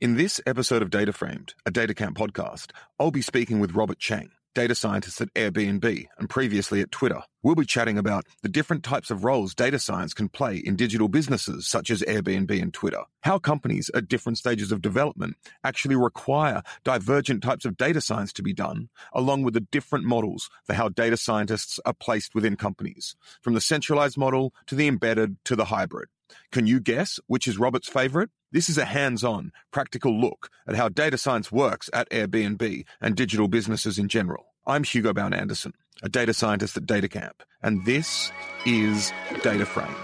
In this episode of Data Framed, a DataCamp podcast, I'll be speaking with Robert Chang, data scientist at Airbnb and previously at Twitter. We'll be chatting about the different types of roles data science can play in digital businesses such as Airbnb and Twitter, how companies at different stages of development actually require divergent types of data science to be done, along with the different models for how data scientists are placed within companies, from the centralized model to the embedded to the hybrid. Can you guess which is Robert's favorite? This is a hands on, practical look at how data science works at Airbnb and digital businesses in general. I'm Hugo Bowne-Anderson, a data scientist at DataCamp, and this is Data Framed.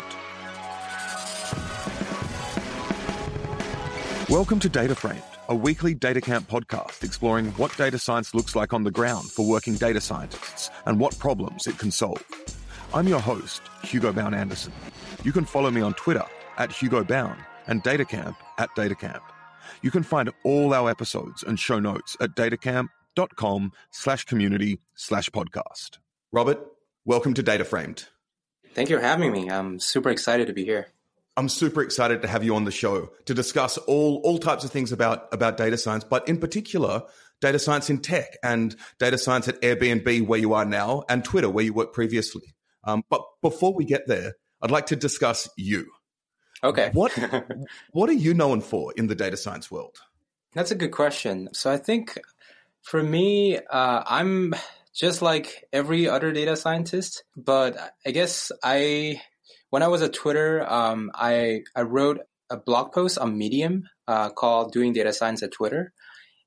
Welcome to Data Framed, a weekly DataCamp podcast exploring what data science looks like on the ground for working data scientists and what problems it can solve. I'm your host, Hugo Bowne-Anderson. You can follow me on Twitter at Hugo Bowne and DataCamp at DataCamp. You can find all our episodes and show notes at datacamp.com slash community slash podcast. Robert, welcome to Data Framed. Thank you for having me. I'm super excited to be here. I'm super excited to have you on the show to discuss all, all types of things about, about data science, but in particular, data science in tech and data science at Airbnb, where you are now, and Twitter, where you worked previously. Um, but before we get there, I'd like to discuss you. Okay. What what are you known for in the data science world? That's a good question. So I think for me, uh, I'm just like every other data scientist, but I guess I when I was at Twitter, um, I I wrote a blog post on Medium uh, called "Doing Data Science at Twitter,"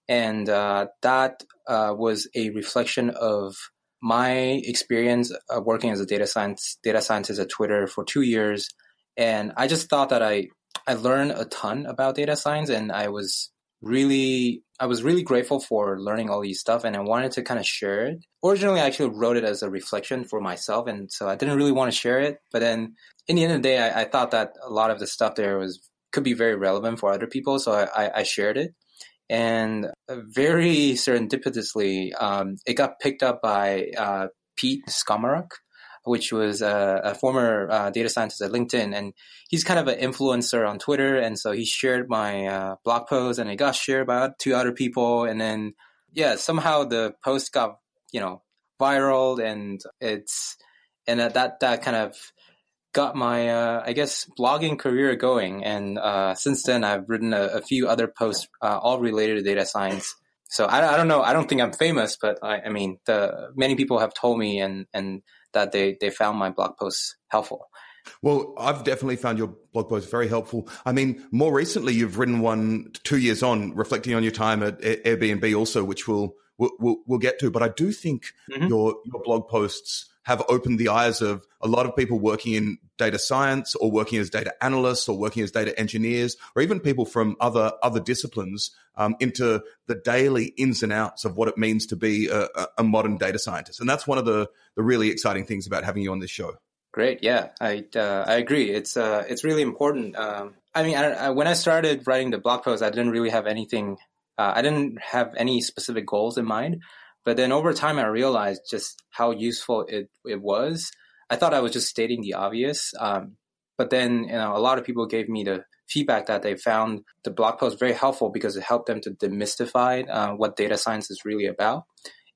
and uh, that uh, was a reflection of my experience uh, working as a data science data scientist at Twitter for two years, and I just thought that I I learned a ton about data science, and I was really I was really grateful for learning all these stuff, and I wanted to kind of share it. Originally, I actually wrote it as a reflection for myself, and so I didn't really want to share it. But then, in the end of the day, I, I thought that a lot of the stuff there was could be very relevant for other people, so I, I, I shared it and very serendipitously, um, it got picked up by uh, Pete Skomoroch, which was a, a former uh, data scientist at LinkedIn, and he's kind of an influencer on Twitter, and so he shared my uh, blog post, and it got shared by two other people, and then yeah, somehow the post got you know viral, and it's and that that kind of got my, uh, I guess, blogging career going. And uh, since then, I've written a, a few other posts, uh, all related to data science. So I, I, don't know. I don't think I'm famous, but I, I, mean, the many people have told me and and that they they found my blog posts helpful. Well, I've definitely found your blog post very helpful. I mean, more recently, you've written one two years on, reflecting on your time at Airbnb, also, which we'll we'll, we'll get to. But I do think mm-hmm. your your blog posts have opened the eyes of a lot of people working in data science or working as data analysts or working as data engineers or even people from other other disciplines um, into the daily ins and outs of what it means to be a, a, modern data scientist. And that's one of the the really exciting things about having you on this show. Great. Yeah i uh, i agree. It's uh, it's really important. Um, i mean I, I, when i started writing the blog post i didn't really have anything uh, i didn't have any specific goals in mind but then over time, I realized just how useful it, it was. I thought I was just stating the obvious. Um, but then, you know, a lot of people gave me the feedback that they found the blog post very helpful because it helped them to demystify uh, what data science is really about.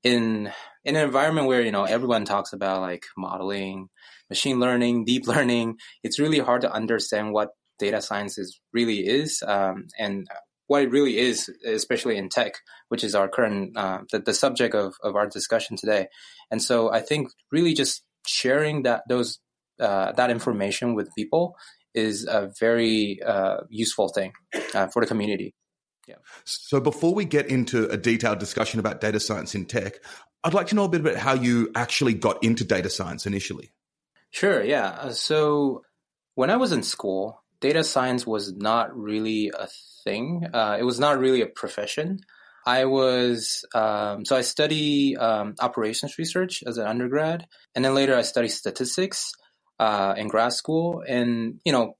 In in an environment where you know everyone talks about like modeling, machine learning, deep learning, it's really hard to understand what data science is really is. Um, and what it really is, especially in tech, which is our current uh, the, the subject of, of our discussion today. And so I think really just sharing that those uh, that information with people is a very uh, useful thing uh, for the community. Yeah. So before we get into a detailed discussion about data science in tech, I'd like to know a bit about how you actually got into data science initially. Sure. Yeah. Uh, so when I was in school, data science was not really a thing. Uh, it was not really a profession. I was um, so I study um, operations research as an undergrad, and then later I studied statistics uh, in grad school. And you know,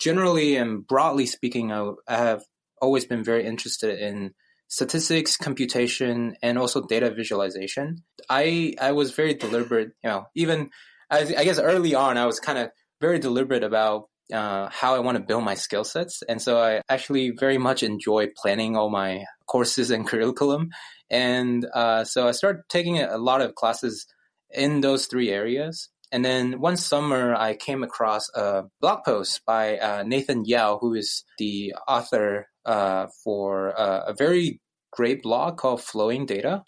generally and broadly speaking, I, I have always been very interested in statistics, computation, and also data visualization. I I was very deliberate. You know, even I, I guess early on, I was kind of very deliberate about uh, how I want to build my skill sets. And so I actually very much enjoy planning all my courses and curriculum. And uh, so I started taking a lot of classes in those three areas. And then one summer, I came across a blog post by uh, Nathan Yau, who is the author uh, for uh, a very great blog called Flowing Data.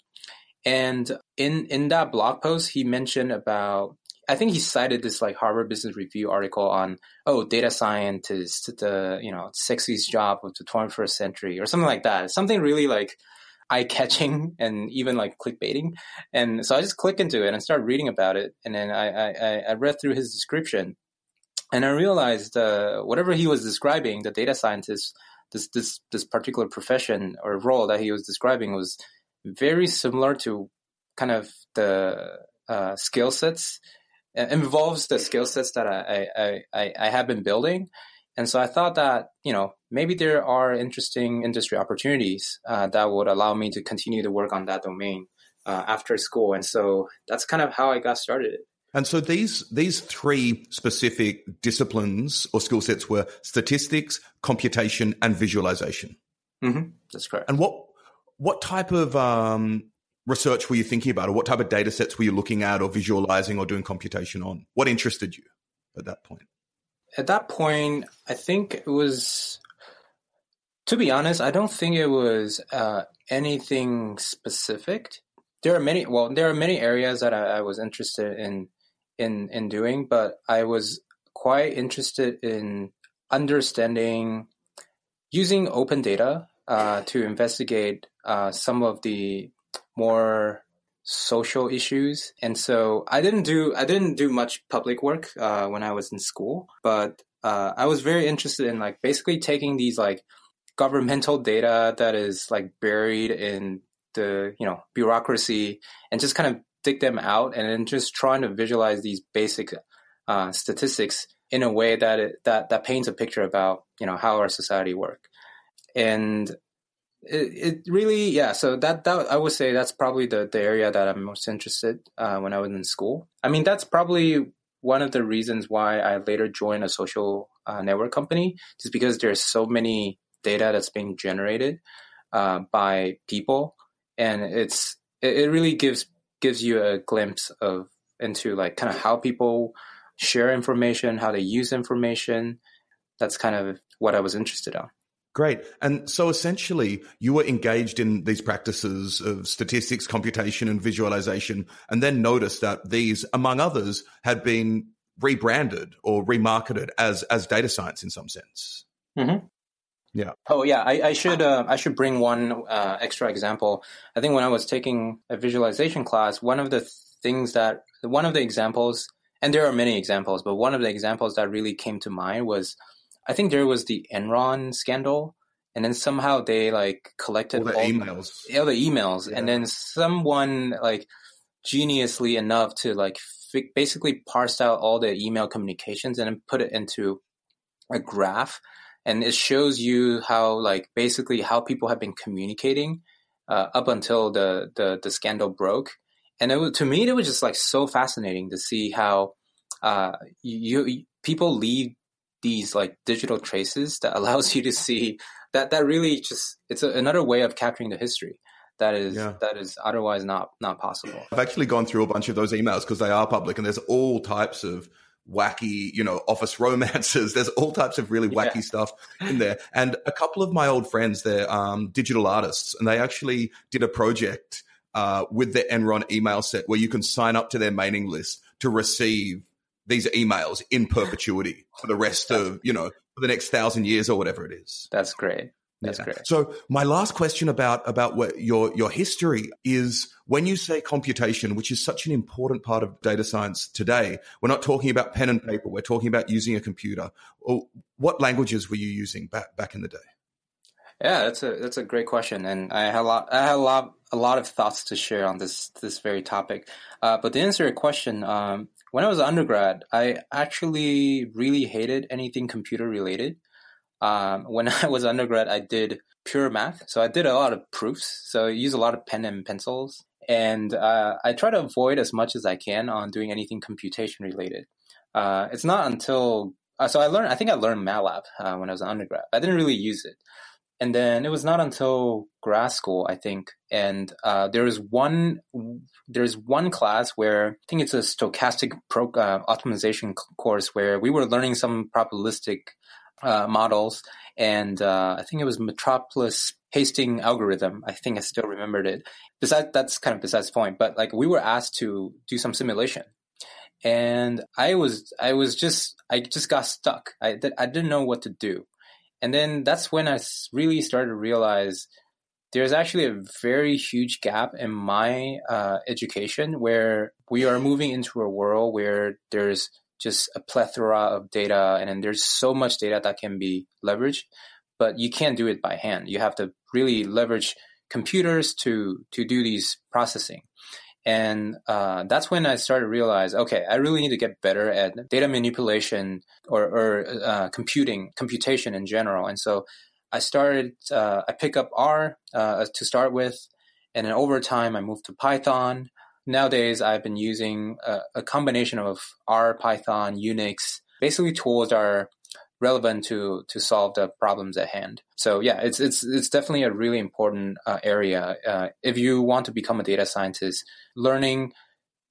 And in in that blog post, he mentioned about I think he cited this like Harvard Business Review article on oh data scientist the you know sexiest job of the 21st century or something like that. Something really like eye catching and even like clickbaiting. And so I just clicked into it and started reading about it. And then I, I, I read through his description and I realized uh, whatever he was describing, the data scientist, this, this, this particular profession or role that he was describing was very similar to kind of the uh, skill sets. It involves the skill sets that I, I, I, I have been building. And so I thought that, you know, maybe there are interesting industry opportunities uh, that would allow me to continue to work on that domain uh, after school. And so that's kind of how I got started. And so these these three specific disciplines or skill sets were statistics, computation, and visualization. Mm-hmm. That's correct. And what what type of um, research were you thinking about, or what type of data sets were you looking at, or visualizing, or doing computation on? What interested you at that point? at that point, I think it was, to be honest, I don't think it was uh, anything specific. There are many, well, there are many areas that I, I was interested in, in, in doing, but I was quite interested in understanding using open data uh, to investigate uh, some of the more social issues. And so I didn't do I didn't do much public work uh, when I was in school, but uh, I was very interested in like basically taking these like governmental data that is like buried in the you know bureaucracy and just kind of dig them out and then just trying to visualize these basic uh, statistics in a way that it, that that paints a picture about you know how our society work and it, it really yeah so that that i would say that's probably the, the area that i'm most interested uh, when i was in school. I mean that's probably one of the reasons why i later joined a social uh, network company just because there's so many data that's being generated uh, by people. And it's it, it really gives gives you a glimpse of into like kind of how people share information how they use information. That's kind of what i was interested in Great. And so essentially, you were engaged in these practices of statistics, computation, and visualization, and then noticed that these, among others, had been rebranded or remarketed as as data science in some sense. Mm-hmm. Yeah. Oh, yeah. I, I should uh, I should bring one uh, extra example. I think when I was taking a visualization class, one of the things that one of the examples, and there are many examples, but one of the examples that really came to mind was I think there was the Enron scandal, and then somehow they like collected all the all emails, all the emails, yeah. and then someone like geniusly enough to like f- basically parsed out all the email communications and then put it into a graph, and it shows you how like basically how people have been communicating uh, up until the, the the scandal broke, and it was, to me it was just like so fascinating to see how uh, you, you people leave these like digital traces that allows you to see that that really just it's a, another way of capturing the history that is yeah. that is otherwise not not possible. I've actually gone through a bunch of those emails because they are public and there's all types of wacky, you know, office romances. There's all types of really wacky yeah. stuff in there. And a couple of my old friends, they're um, digital artists, and they actually did a project uh, with the Enron email set where you can sign up to their mailing list to receive these emails in perpetuity for the rest of, you know, for the next thousand years or whatever it is. That's great. That's yeah. great. So my last question about about what your your history is when you say computation, which is such an important part of data science today, we're not talking about pen and paper. We're talking about using a computer. Or What languages were you using back back in the day? Yeah, that's a that's a great question, and I had a lot I had a lot a lot of thoughts to share on this this very topic. Uh, but to answer your question, um, when I was undergrad, I actually really hated anything computer related. Um, when I was undergrad, I did pure math, so I did a lot of proofs. So I use a lot of pen and pencils, and uh, I try to avoid as much as I can on doing anything computation related. Uh, it's not until uh, so I learned, I think I learned MATLAB uh, when I was an undergrad. I didn't really use it. And then it was not until grad school, I think, and uh, there was one there's one class where I think it's a stochastic pro, uh, optimization course where we were learning some probabilistic uh, models, and uh, I think it was Metropolis pasting algorithm. I think I still remembered it. Besides, that's kind of besides the point. But like we were asked to do some simulation, and I was I was just I just got stuck. I I didn't know what to do. And then that's when I really started to realize there's actually a very huge gap in my uh, education where we are moving into a world where there's just a plethora of data and then there's so much data that can be leveraged, but you can't do it by hand. You have to really leverage computers to to do these processing. And uh, that's when I started to realize, okay, I really need to get better at data manipulation or, or uh, computing, computation in general. And so I started, uh, I pick up R uh, to start with, and then over time I moved to Python. Nowadays, I've been using a, a combination of R, Python, Unix, basically tools that are relevant to to solve the problems at hand. So yeah, it's it's it's definitely a really important uh, area. Uh, if you want to become a data scientist, learning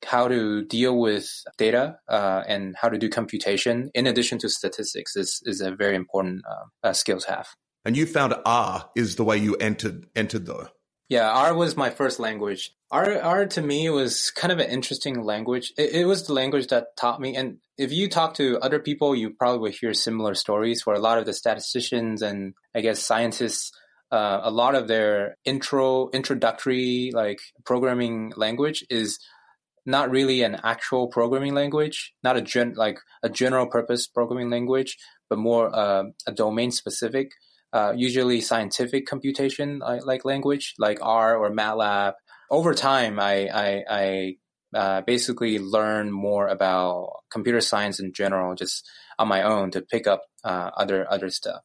how to deal with data uh, and how to do computation in addition to statistics is is a very important uh, uh, skill to have. And you found R is the way you entered entered though. Yeah, R was my first language. R, R to me was kind of an interesting language. It, it, was the language that taught me. And if you talk to other people, you probably will hear similar stories where a lot of the statisticians and I guess scientists, uh, a lot of their intro, introductory like programming language is not really an actual programming language, not a gen, like a general purpose programming language, but more uh, a domain specific uh, usually scientific computation like, like, language, like R or MATLAB. Over time, I, I, I uh, basically learn more about computer science in general, just on my own to pick up uh, other other stuff.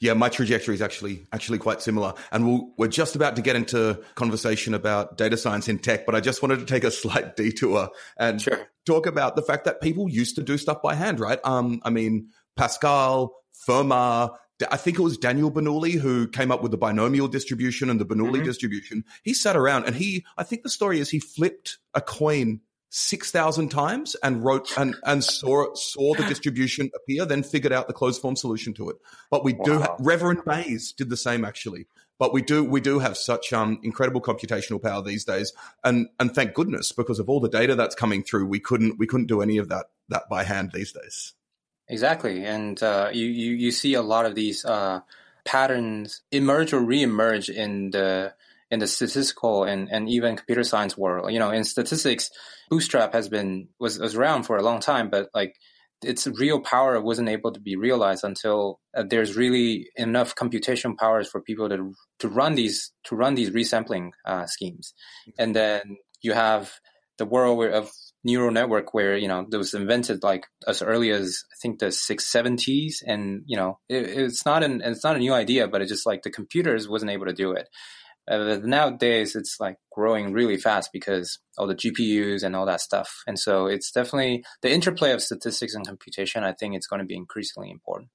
Yeah, my trajectory is actually actually quite similar, and we we are just about to get into conversation about data science in tech. But I just wanted to take a slight detour and sure. talk about the fact that people used to do stuff by hand, right? Um, I mean, Pascal, Fermat, I think it was Daniel Bernoulli who came up with the binomial distribution and the Bernoulli mm-hmm. distribution. He sat around and he, I think the story is he flipped a coin 6,000 times and wrote and, and saw, saw the distribution appear, then figured out the closed form solution to it. But we do, wow. Reverend Bayes did the same actually. But we do, we do have such um, incredible computational power these days. And, and thank goodness because of all the data that's coming through, we couldn't, we couldn't do any of that, that by hand these days. Exactly, and uh, you, you you see a lot of these uh, patterns emerge or reemerge in the in the statistical and, and even computer science world. You know, in statistics, Bootstrap has been was, was around for a long time, but like its real power wasn't able to be realized until uh, there's really enough computation powers for people to to run these to run these resampling uh, schemes, and then you have the world of neural network where you know it was invented like as early as I think the 670s, and you know it, it's not an it's not a new idea, but it's just like the computers wasn't able to do it. Uh, nowadays, it's like growing really fast because all the GPUs and all that stuff, and so it's definitely the interplay of statistics and computation. I think it's going to be increasingly important.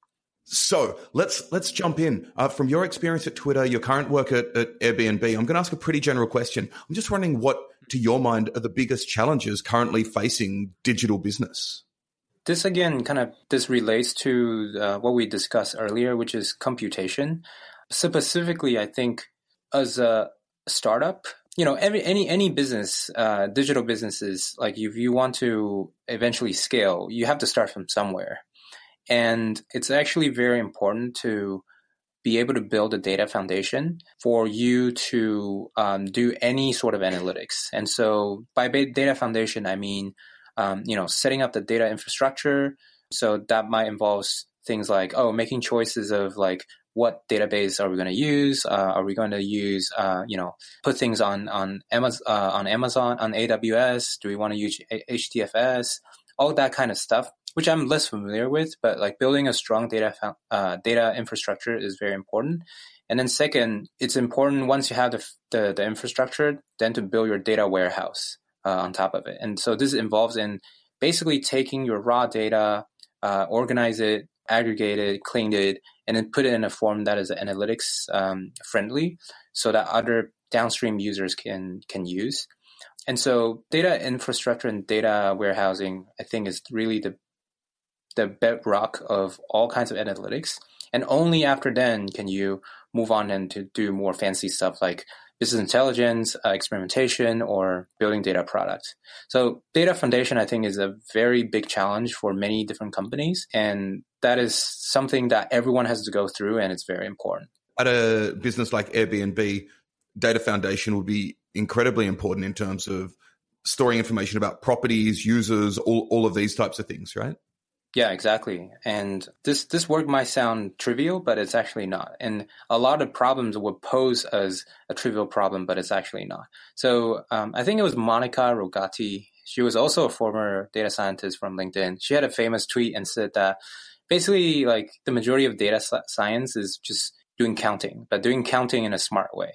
So let's let's jump in. Uh, from your experience at Twitter, your current work at, at Airbnb, I'm going to ask a pretty general question. I'm just wondering what to your mind, are the biggest challenges currently facing digital business? This again, kind of this relates to uh, what we discussed earlier, which is computation. Specifically, I think as a startup, you know, every any any business, uh, digital businesses, like if you want to eventually scale, you have to start from somewhere, and it's actually very important to be able to build a data foundation for you to um, do any sort of analytics. And so by data foundation, I mean, um, you know, setting up the data infrastructure. So that might involve things like, oh, making choices of like, what database are we going to use? Uh, are we going to use, uh, you know, put things on on Amazon, uh, on Amazon, on AWS? Do we want to use HDFS? All that kind of stuff which I'm less familiar with, but like building a strong data uh, data infrastructure is very important. And then second, it's important once you have the, the, the infrastructure, then to build your data warehouse uh, on top of it. And so this involves in basically taking your raw data, uh, organize it, aggregate it, clean it, and then put it in a form that is analytics um, friendly, so that other downstream users can can use. And so, data infrastructure and data warehousing, I think, is really the the bedrock of all kinds of analytics. And only after then can you move on and to do more fancy stuff like business intelligence, uh, experimentation, or building data products. So data foundation, I think, is a very big challenge for many different companies. And that is something that everyone has to go through, and it's very important. At a business like Airbnb, data foundation would be incredibly important in terms of storing information about properties, users, all, all of these types of things, right? Yeah, exactly. And this this work might sound trivial, but it's actually not. And a lot of problems would pose as a trivial problem, but it's actually not. So um, I think it was Monica Rogati. She was also a former data scientist from LinkedIn. She had a famous tweet and said that basically, like the majority of data science is just doing counting, but doing counting in a smart way.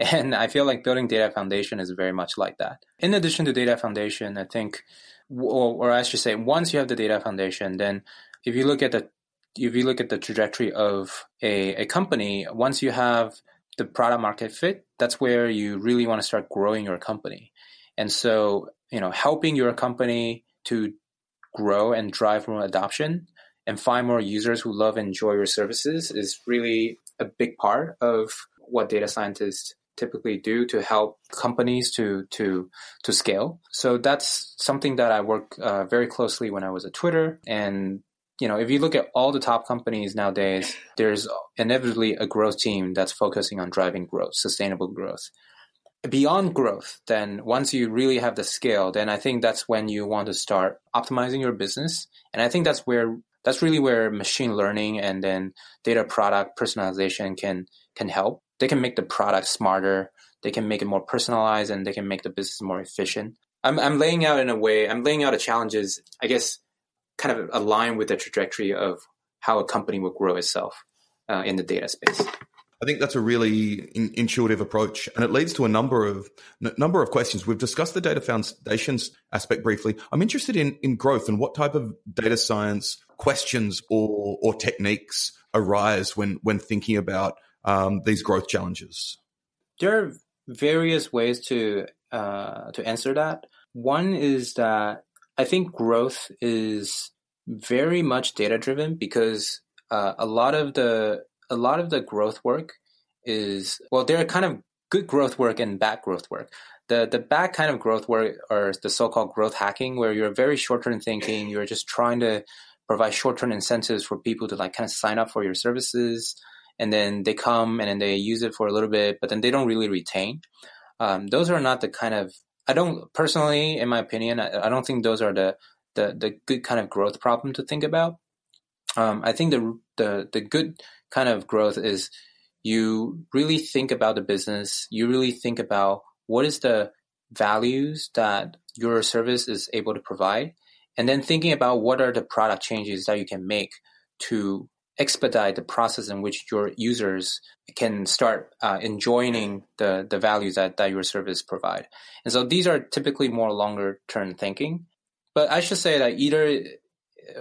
And I feel like building data foundation is very much like that. In addition to data foundation, I think or, or I should say, once you have the data foundation, then if you look at the if you look at the trajectory of a, a company, once you have the product market fit, that's where you really want to start growing your company. And so, you know, helping your company to grow and drive more adoption and find more users who love and enjoy your services is really a big part of what data scientists typically do to help companies to to to scale. So that's something that I work uh, very closely when I was at Twitter. And you know, if you look at all the top companies nowadays, there's inevitably a growth team that's focusing on driving growth, sustainable growth. Beyond growth, then once you really have the scale, then I think that's when you want to start optimizing your business. And I think that's where that's really where machine learning and then data product personalization can can help they can make the product smarter, they can make it more personalized, and they can make the business more efficient. I'm, I'm laying out in a way, I'm laying out the challenges, I guess, kind of align with the trajectory of how a company will grow itself uh, in the data space. I think that's a really in, intuitive approach, and it leads to a number of n- number of questions. We've discussed the data foundations aspect briefly. I'm interested in in growth and what type of data science questions or or techniques arise when when thinking about um, these growth challenges? There are various ways to uh, to answer that. One is that I think growth is very much data driven because uh, a lot of the a lot of the growth work is well, there are kind of good growth work and bad growth work. The the bad kind of growth work or the so called growth hacking, where you're very short term thinking, you're just trying to provide short term incentives for people to like kind of sign up for your services and then they come and then they use it for a little bit, but then they don't really retain. Um, those are not the kind of I don't personally, in my opinion, I, I, don't think those are the, the the good kind of growth problem to think about. Um, I think the the the good kind of growth is you really think about the business. You really think about what is the values that your service is able to provide, and then thinking about what are the product changes that you can make to expedite the process in which your users can start uh, enjoying the, the values that, that your service provide. And so these are typically more longer term thinking. But I should say that either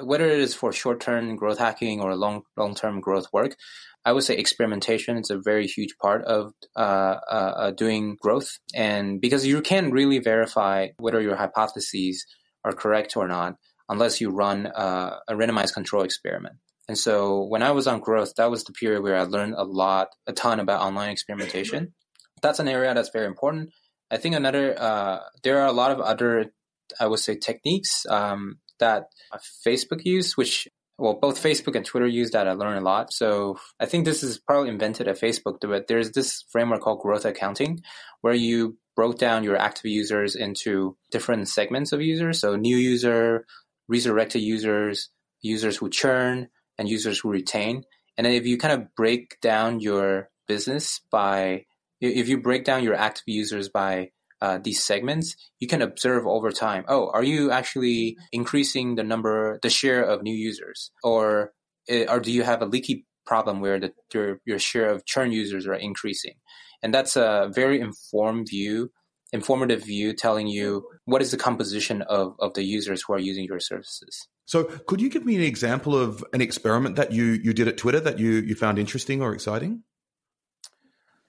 whether it is for short term growth hacking or long long term growth work, I would say experimentation is a very huge part of uh, uh, uh doing growth. And because you can't really verify whether your hypotheses are correct or not unless you run uh, a randomized control experiment. And so when I was on growth, that was the period where I learned a lot, a ton about online experimentation. That's an area that's very important. I think another, uh, there are a lot of other, I would say, techniques um, that Facebook use, which well, both Facebook and Twitter use that. I learned a lot. So I think this is probably invented at Facebook, but there's this framework called growth accounting where you broke down your active users into different segments of users. So new user, resurrected users, users who churn, and users who retain. And then if you kind of break down your business by, if you break down your active users by uh, these segments, you can observe over time. Oh, are you actually increasing the number, the share of new users, or eh, or do you have a leaky problem where the, your your share of churn users are increasing? And that's a very informed view, informative view, telling you what is the composition of of the users who are using your services. So, could you give me an example of an experiment that you you did at Twitter that you you found interesting or exciting?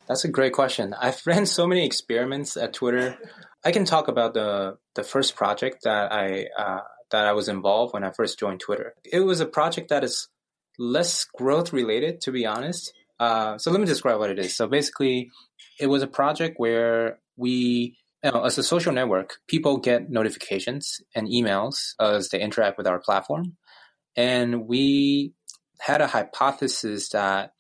That's a great question. I've ran so many experiments at Twitter. I can talk about the the first project that I uh, that I was involved when I first joined Twitter. It was a project that is less growth related, to be honest. Uh, so let me describe what it is. So basically, it was a project where we you know, as a social network, people get notifications and emails as they interact with our platform. And we had a hypothesis that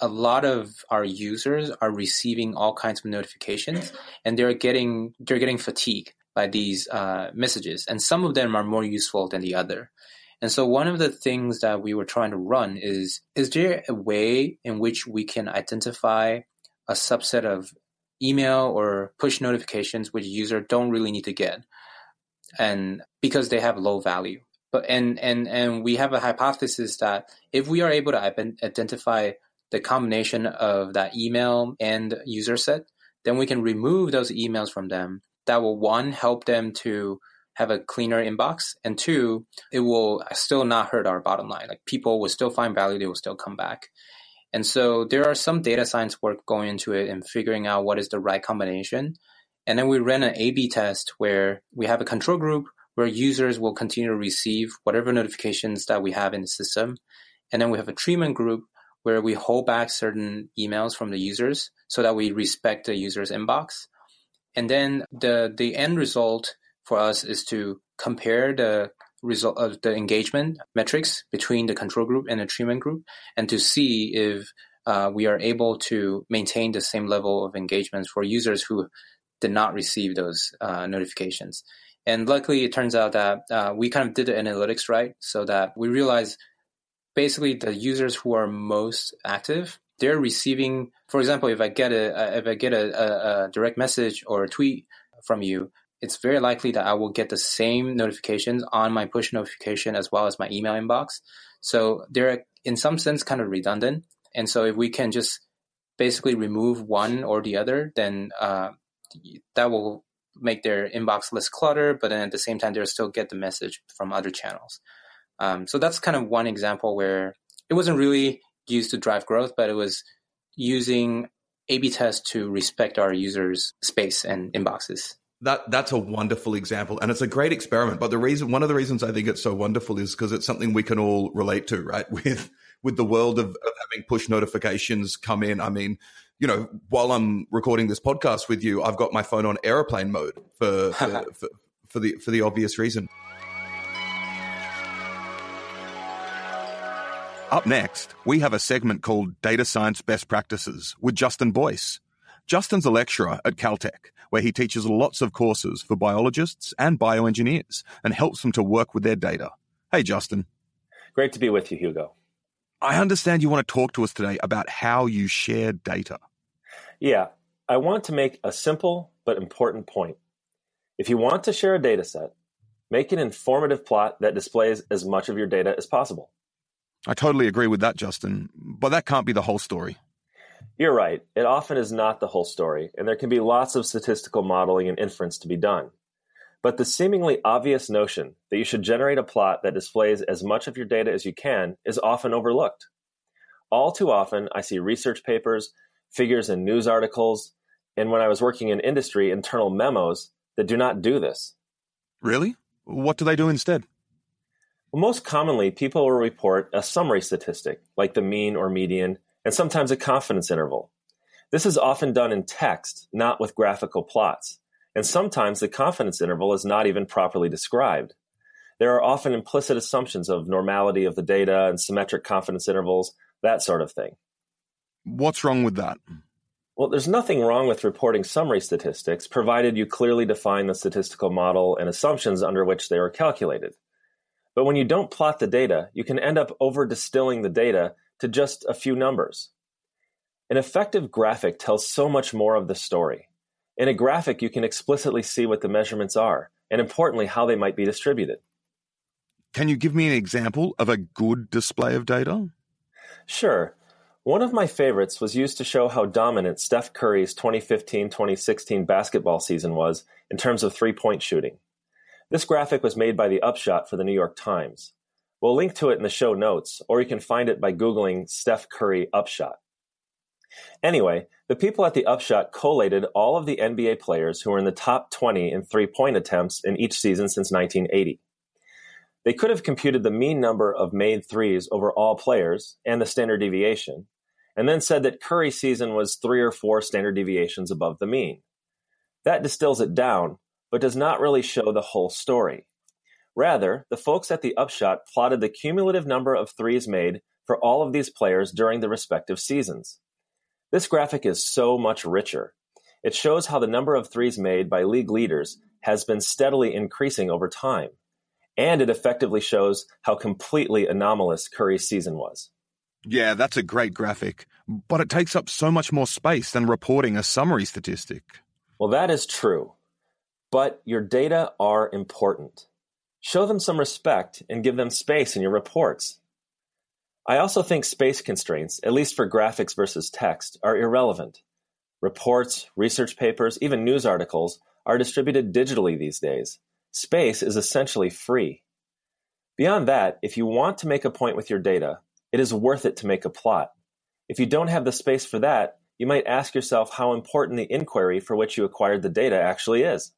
a lot of our users are receiving all kinds of notifications and they're getting they're getting fatigued by these uh, messages and some of them are more useful than the other and so one of the things that we were trying to run is is there a way in which we can identify a subset of email or push notifications which users don't really need to get. And because they have low value. But and and and we have a hypothesis that if we are able to identify the combination of that email and user set then we can remove those emails from them. That will one help them to have a cleaner inbox and two it will still not hurt our bottom line. Like people will still find value they will still come back and so there are some data science work going into it and figuring out what is the right combination. And then we ran an A B test where we have a control group where users will continue to receive whatever notifications that we have in the system. And then we have a treatment group where we hold back certain emails from the users so that we respect the user's inbox. And then the, the end result for us is to compare the result of the engagement metrics between the control group and the treatment group and to see if uh, we are able to maintain the same level of engagement for users who did not receive those uh, notifications. And luckily, it turns out that uh, we kind of did the analytics right so that we realized basically the users who are most active they're receiving for example if i get a if i get a, a, a direct message or a tweet from you it's very likely that I will get the same notifications on my push notification as well as my email inbox. So they're in some sense kind of redundant. And so if we can just basically remove one or the other, then uh, that will make their inbox less clutter, but then at the same time, they'll still get the message from other channels. Um, so that's kind of one example where it wasn't really used to drive growth, but it was using A/B tests to respect our users' space and inboxes that that's a wonderful example and it's a great experiment but the reason one of the reasons i think it's so wonderful is because it's something we can all relate to right? With with the world of, of, having push notifications come in. I mean you know while i'm recording this podcast with you i've got my phone on airplane mode for for, for, for the for the obvious reason. Up next we have a segment called data science best practices with Justin Bois. Justin's a lecturer at caltech where he teaches lots of courses for biologists and bioengineers and helps them to work with their data. Hey, Justin. Great to be with you, Hugo. I understand you want to talk to us today about how you share data. Yeah, I want to make a simple but important point. If you want to share a data set, make an informative plot that displays as much of your data as possible. I totally agree with that, Justin, but that can't be the whole story. You're right. It often is not the whole story, and there can be lots of statistical modeling and inference to be done. But the seemingly obvious notion that you should generate a plot that displays as much of your data as you can is often overlooked. All too often, I see research papers, figures in news articles, and when I was working in industry, internal memos that do not do this. Really? What do they do instead? Well, most commonly, people will report a summary statistic, like the mean or median, and sometimes a confidence interval. This is often done in text, not with graphical plots, and sometimes the confidence interval is not even properly described. There are often implicit assumptions of normality of the data and symmetric confidence intervals, that sort of thing. What's wrong with that? Well, there's nothing wrong with reporting summary statistics, provided you clearly define the statistical model and assumptions under which they are calculated. But when you don't plot the data, you can end up over distilling the data to just a few numbers. An effective graphic tells so much more of the story. In a graphic, you can explicitly see what the measurements are, and importantly, how they might be distributed. Can you give me an example of a good display of data? Sure. One of my favorites was used to show how dominant Steph Curry's 2015 2016 basketball season was in terms of three point shooting. This graphic was made by the Upshot for the New York Times. We'll link to it in the show notes, or you can find it by Googling Steph Curry Upshot. Anyway, the people at the Upshot collated all of the NBA players who were in the top 20 in three point attempts in each season since 1980. They could have computed the mean number of made threes over all players and the standard deviation, and then said that Curry's season was three or four standard deviations above the mean. That distills it down, but does not really show the whole story. Rather, the folks at the Upshot plotted the cumulative number of threes made for all of these players during the respective seasons. This graphic is so much richer. It shows how the number of threes made by league leaders has been steadily increasing over time. And it effectively shows how completely anomalous Curry's season was. Yeah, that's a great graphic, but it takes up so much more space than reporting a summary statistic. Well, that is true. But your data are important. Show them some respect and give them space in your reports. I also think space constraints, at least for graphics versus text, are irrelevant. Reports, research papers, even news articles are distributed digitally these days. Space is essentially free. Beyond that, if you want to make a point with your data, it is worth it to make a plot. If you don't have the space for that, you might ask yourself how important the inquiry for which you acquired the data actually is.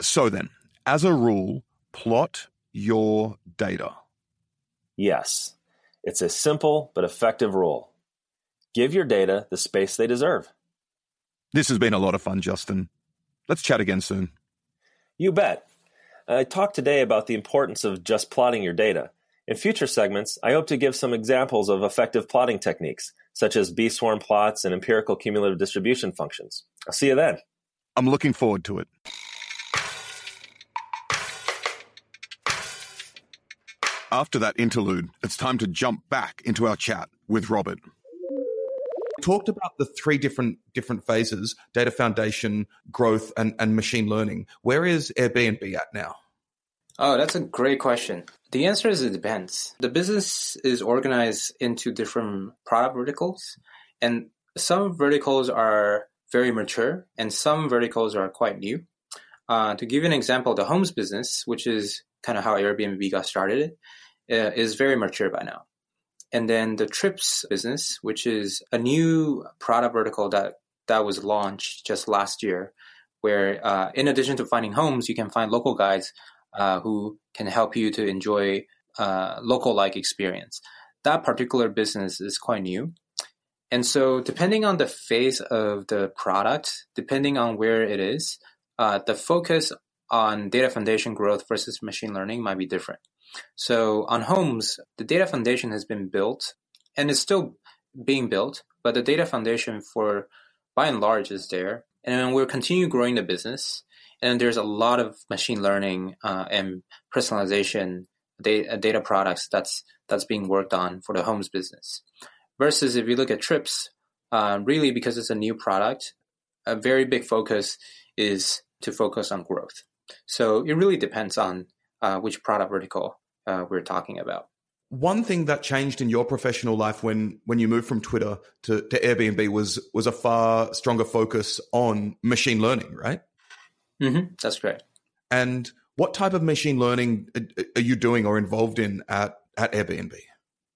So then, as a rule, plot your data. Yes. It's a simple but effective rule. Give your data the space they deserve. This has been a lot of fun, Justin. Let's chat again soon. You bet. I talked today about the importance of just plotting your data. In future segments, I hope to give some examples of effective plotting techniques, such as beeswarm plots and empirical cumulative distribution functions. I'll see you then. I'm looking forward to it. After that interlude, it's time to jump back into our chat with Robert. Talked about the three different different phases: data foundation, growth, and, and machine learning. Where is Airbnb at now? Oh, that's a great question. The answer is it depends. The business is organized into different product verticals, and some verticals are very mature, and some verticals are quite new. Uh, to give you an example, the homes business, which is kind of how Airbnb got started, uh, is very mature by now. And then the trips business, which is a new product vertical that that was launched just last year, where uh, in addition to finding homes, you can find local guides uh, who can help you to enjoy uh, local like experience. That particular business is quite new. And so, depending on the phase of the product, depending on where it is, uh, the focus on data foundation growth versus machine learning might be different. So on homes, the data foundation has been built and is still being built, but the data foundation for by and large is there. And we're continue growing the business. And there's a lot of machine learning uh, and personalization data, data products that's that's being worked on for the homes business. Versus if you look at trips, uh, really because it's a new product, a very big focus is to focus on growth. So it really depends on uh, which product vertical uh, we're talking about. One thing that changed in your professional life when when you moved from Twitter to, to Airbnb was was a far stronger focus on machine learning, right? Mm-hmm. That's correct. And what type of machine learning are you doing or involved in at, at Airbnb?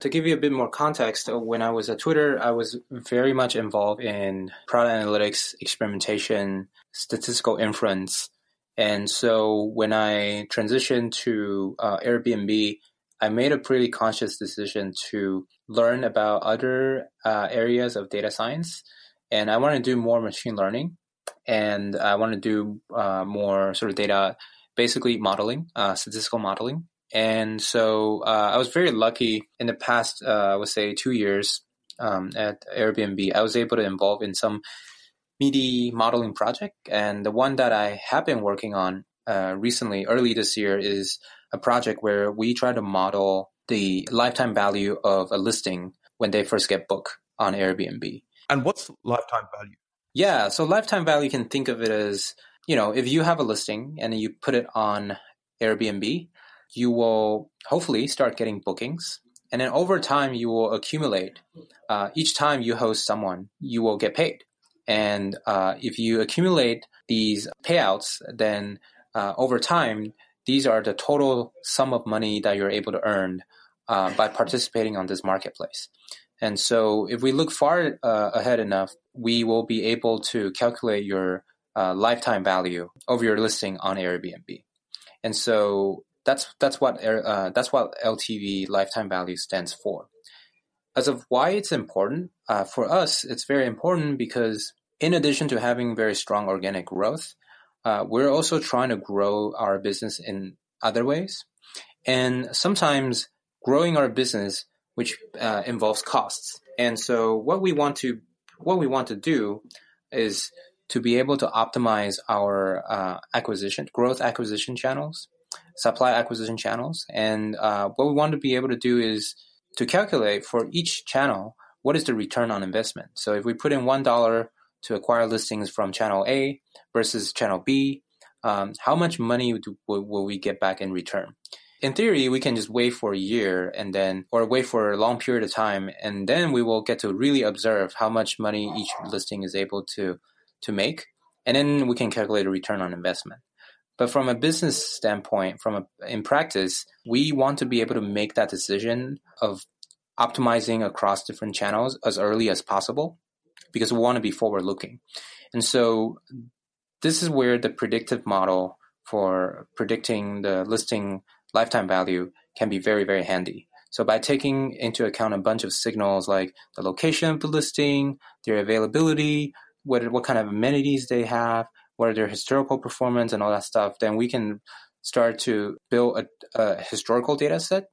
To give you a bit more context, uh, when I was at Twitter, I was very much involved in product analytics, experimentation, statistical inference, and so when I transitioned to uh, Airbnb, I made a pretty conscious decision to learn about other uh, areas of data science. And I want to do more machine learning. And I want to do uh, more sort of data, basically modeling, uh, statistical modeling. And so uh, I was very lucky in the past, uh, I would say, two years um, at Airbnb. I was able to involve in some MIDI modeling project. And the one that I have been working on uh, recently, early this year, is a project where we try to model the lifetime value of a listing when they first get booked on Airbnb. And what's lifetime value? Yeah, so lifetime value, you can think of it as, you know, if you have a listing and you put it on Airbnb, you will hopefully start getting bookings. And then over time, you will accumulate. Uh, each time you host someone, you will get paid. And uh, if you accumulate these payouts, then uh, over time, these are the total sum of money that you're able to earn uh, by participating on this marketplace. And so, if we look far uh, ahead enough, we will be able to calculate your uh, lifetime value of your listing on Airbnb. And so, that's that's what uh, that's what LTV lifetime value stands for. As of why it's important uh, for us, it's very important because in addition to having very strong organic growth, uh, we're also trying to grow our business in other ways, and sometimes growing our business which uh, involves costs. And so what we want to what we want to do is to be able to optimize our uh, acquisition growth acquisition channels, supply acquisition channels, and uh, what we want to be able to do is to calculate for each channel what is the return on investment. So if we put in one dollar to acquire listings from channel A versus channel B, um, how much money do, will, will we get back in return? in theory, we can just wait for a year and then, or wait for a long period of time, and then we will get to really observe how much money each listing is able to to make, and then we can calculate a return on investment. But from a business standpoint, from a, in practice, we want to be able to make that decision of optimizing across different channels as early as possible because we want to be forward looking. And so this is where the predictive model for predicting the listing lifetime value can be very, very handy. So by taking into account a bunch of signals like the location of the listing, their availability, what what kind of amenities they have, what are their historical performance, and all that stuff, then we can start to build a, a historical data set,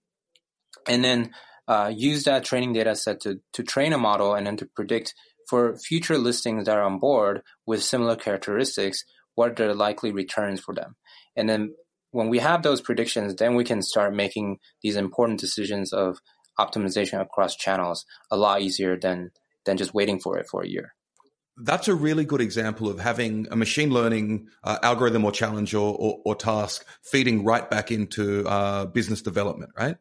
and then uh, use that training data set to to train a model and then to predict for future listings that are on board with similar characteristics, what are the likely returns for them, and then when we have those predictions, then we can start making these important decisions of optimization across channels a lot easier than than just waiting for it for a year. That's a really good example of having a machine learning uh, algorithm or challenge or, or, or, task feeding right back into uh, business development, right?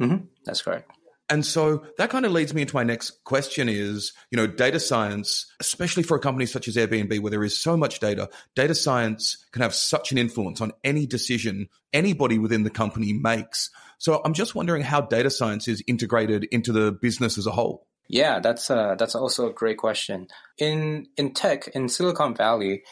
Mm-hmm. That's correct. And so that kind of leads me into my next question is, you know, data science, especially for a company such as Airbnb, where there is so much data, data science can have such an influence on any decision anybody within the company makes. So I'm just wondering how data science is integrated into the business as a whole. Yeah, that's uh, that's also a great question. In in tech in Silicon Valley,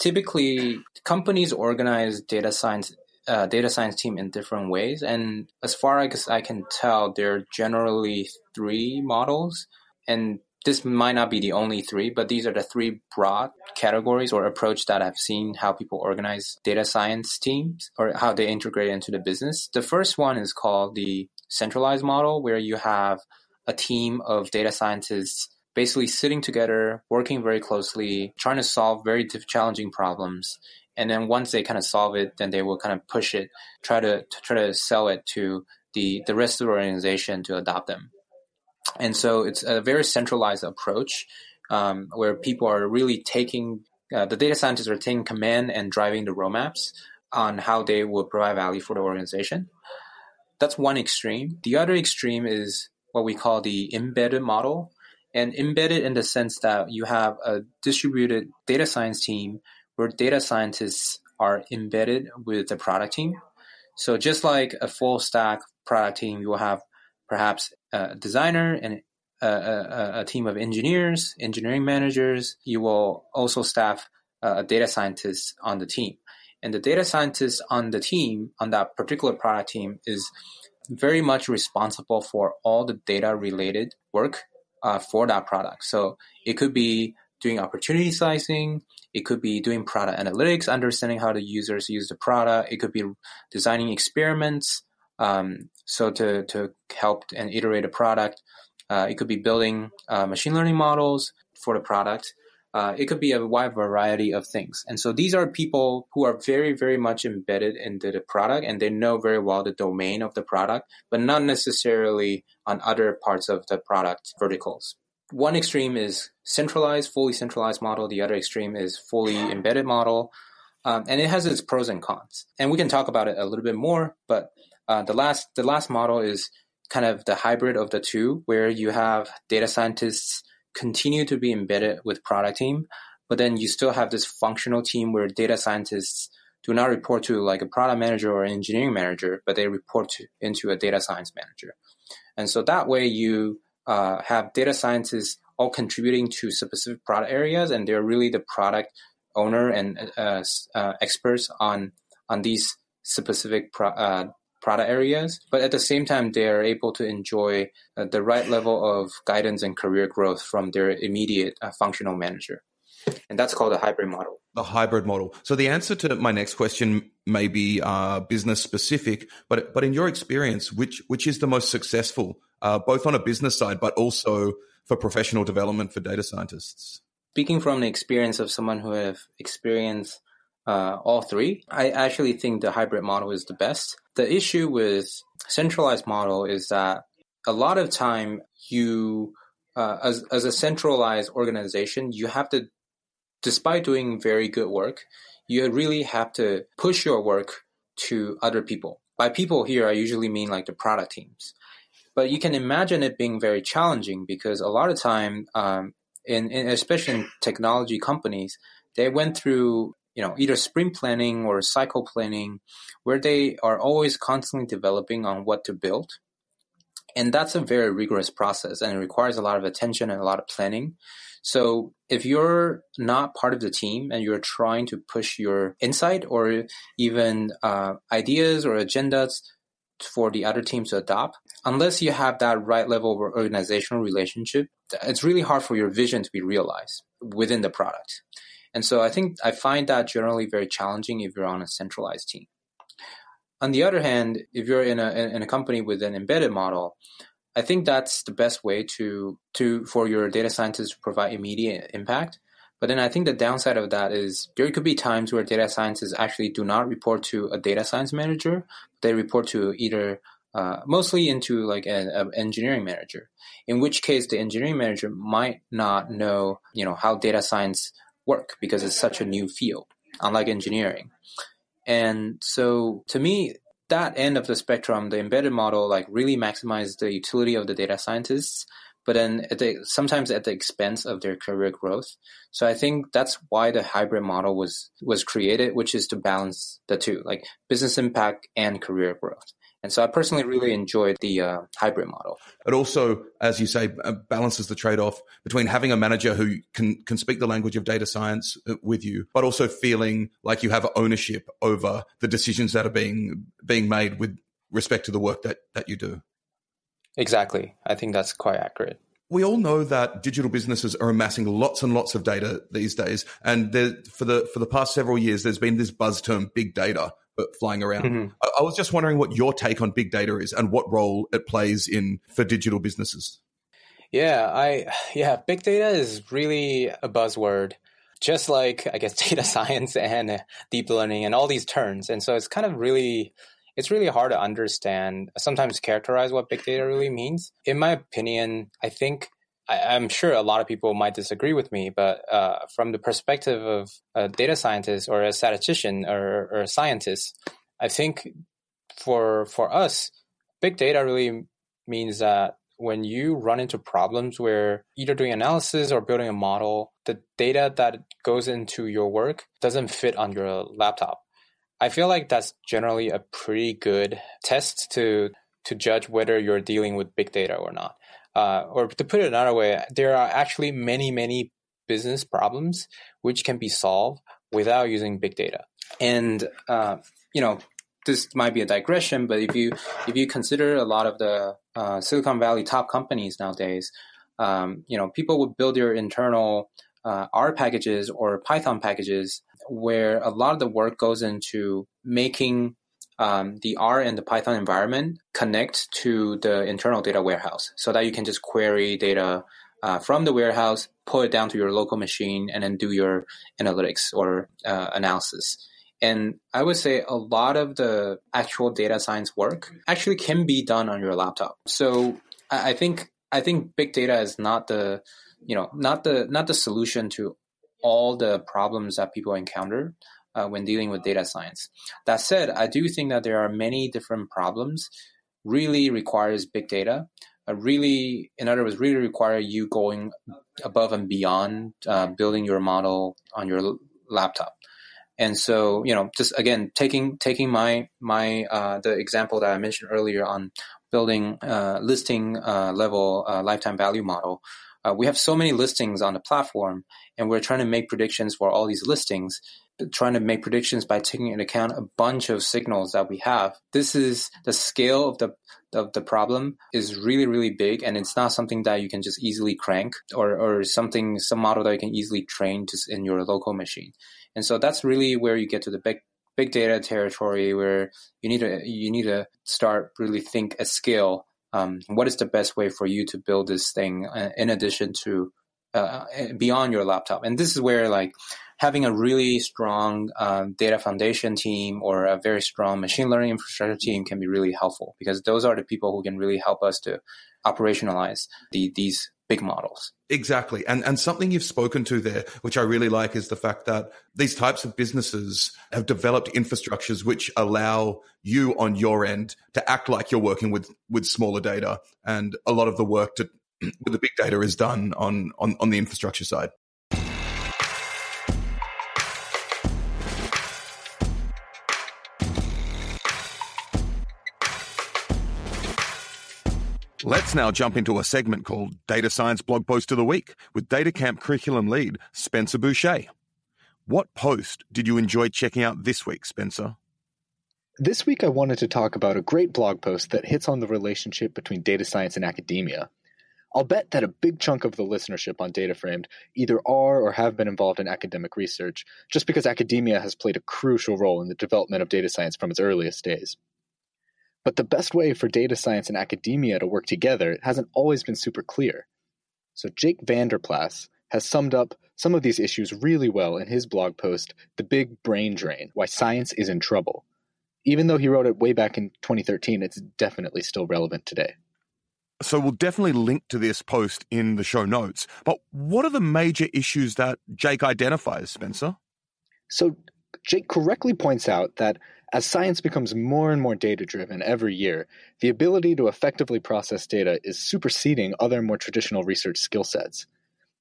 typically companies organize data science uh, data science team in different ways. And as far as I can tell, there are generally three models. And this might not be the only three, but these are the three broad categories or approach that I've seen how people organize data science teams or how they integrate into the business. The first one is called the centralized model, where you have a team of data scientists basically sitting together, working very closely, trying to solve very challenging problems and then once they kind of solve it, then they will kind of push it, try to, to try to sell it to the the rest of the organization to adopt them. And so it's a very centralized approach um, where people are really taking uh, the data scientists are taking command and driving the roadmaps on how they will provide value for the organization. That's one extreme. The other extreme is what we call the embedded model. And embedded in the sense that you have a distributed data science team where data scientists are embedded with the product team. So just like a full stack product team, you will have perhaps a designer and a, a, a team of engineers, engineering managers. You will also staff uh, a data scientist on the team. And the data scientist on the team, on that particular product team, is very much responsible for all the data related work uh, for that product. So it could be doing opportunity sizing. It could be doing product analytics, understanding how the users use the product. It could be designing experiments. Um, so to, to help and iterate a product. Uh, it could be building uh, machine learning models for the product. Uh, it could be a wide variety of things. And so these are people who are very, very much embedded into the product and they know very well the domain of the product, but not necessarily on other parts of the product verticals one extreme is centralized, fully centralized model. The other extreme is fully embedded model. Um, and it has its pros and cons. And we can talk about it a little bit more, but uh, the last the last model is kind of the hybrid of the two, where you have data scientists continue to be embedded with product team, but then you still have this functional team where data scientists do not report to like a product manager or engineering manager, but they report to, into a data science manager. And so that way you uh, have data scientists all contributing to specific product areas, and they're really the product owner and uh, uh, experts on on these specific pro- uh, product areas. But at the same time, they are able to enjoy uh, the right level of guidance and career growth from their immediate uh, functional manager, and that's called a hybrid model. The hybrid model. So the answer to my next question may be uh, business specific, but but in your experience, which which is the most successful, both on a business side, but also for professional development for data scientists? Speaking from the experience of someone who have experienced uh, all three, I actually think the hybrid model is the best. The issue with centralized model is that a lot of time you, uh, as, as a centralized organization, you have to, despite doing very good work, you really have to push your work to other people. By people here, I usually mean like the product teams. But you can imagine it being very challenging because a lot of time, um, in, in especially in technology companies, they went through you know either sprint planning or cycle planning, where they are always constantly developing on what to build, and that's a very rigorous process and it requires a lot of attention and a lot of planning. So if you're not part of the team and you're trying to push your insight or even uh, ideas or agendas for the other teams to adopt, unless you have that right level of organizational relationship, it's really hard for your vision to be realized within the product. And so I think I find that generally very challenging if you're on a centralized team. On the other hand, if you're in a in a company with an embedded model, I think that's the best way to to for your data scientists to provide immediate impact. But then I think the downside of that is there could be times where data scientists actually do not report to a data science manager. They report to either uh, mostly into like an engineering manager, in which case the engineering manager might not know, you know, how data science work because it's such a new field, unlike engineering. And so to me, that end of the spectrum, the embedded model like really maximizes the utility of the data scientists, but then at the, sometimes at the expense of their career growth. So I think that's why the hybrid model was was created, which is to balance the two, like business impact and career growth. And so I personally really enjoyed the uh, hybrid model. It also, as you say, uh, balances the trade off between having a manager who can, can speak the language of data science uh, with you, but also feeling like you have ownership over the decisions that are being being made with respect to the work that, that you do. Exactly. I think that's quite accurate. We all know that digital businesses are amassing lots and lots of data these days, and for the for the past several years, there's been this buzz term, big data, flying around. Mm-hmm. I, I was just wondering what your take on big data is and what role it plays in for digital businesses. Yeah, I yeah, big data is really a buzzword just like I guess data science and deep learning and all these terms. And so it's kind of really it's really hard to understand, sometimes characterize what big data really means. In my opinion, I think I, am sure a lot of people might disagree with me, but uh, from the perspective of a data scientist or a statistician or, or a scientist, I think for for us, big data really means that when you run into problems where either doing analysis or building a model, the data that goes into your work doesn't fit on your laptop. I feel like that's generally a pretty good test to to judge whether you're dealing with big data or not. Uh, or to put it another way, there are actually many, many business problems which can be solved without using big data. And uh, you know, this might be a digression, but if you if you consider a lot of the uh, Silicon Valley top companies nowadays, um, you know, people would build their internal uh, R packages or Python packages where a lot of the work goes into making um, the R and the Python environment connect to the internal data warehouse so that you can just query data uh, from the warehouse, pull it down to your local machine, and then do your analytics or uh, analysis. And I would say a lot of the actual data science work actually can be done on your laptop. So I think I think big data is not the you know not the not the solution to all the problems that people encounter uh, when dealing with data science. That said, I do think that there are many different problems really requires big data. Uh, really, in other words, really require you going above and beyond uh, building your model on your l- laptop. And so, you know, just again, taking taking my my uh, the example that I mentioned earlier on building uh, listing uh, level uh, lifetime value model. We have so many listings on the platform, and we're trying to make predictions for all these listings trying to make predictions by taking into account a bunch of signals that we have. This is the scale of the of the problem is really really big, and it's not something that you can just easily crank or or something some model that you can easily train in your local machine. And so that's really where you get to the big big data territory where you need to you need to start really think at scale. Um, what is the best way for you to build this thing uh, in addition to uh, beyond your laptop? And this is where like having a really strong um, data foundation team or a very strong machine learning infrastructure team can be really helpful because those are the people who can really help us to operationalize the, these big models. Exactly. And and something you've spoken to there, which I really like, is the fact that these types of businesses have developed infrastructures which allow you on your end to act like you're working with with smaller data. And a lot of the work to with the big data is done on on, on the infrastructure side. Let's now jump into a segment called Data Science Blog Post of the Week with DataCamp curriculum lead Spencer Boucher. What post did you enjoy checking out this week, Spencer? This week, I wanted to talk about a great blog post that hits on the relationship between data science and academia. I'll bet that a big chunk of the listenership on DataFramed either are or have been involved in academic research, just because academia has played a crucial role in the development of data science from its earliest days. But the best way for data science and academia to work together hasn't always been super clear. So Jake VanderPlas has summed up some of these issues really well in his blog post, The Big Brain Drain Why Science is in Trouble. Even though he wrote it way back in 2013, it's definitely still relevant today. So we'll definitely link to this post in the show notes. But what are the major issues that Jake identifies, Spencer? So Jake correctly points out that as science becomes more and more data driven every year, the ability to effectively process data is superseding other more traditional research skill sets.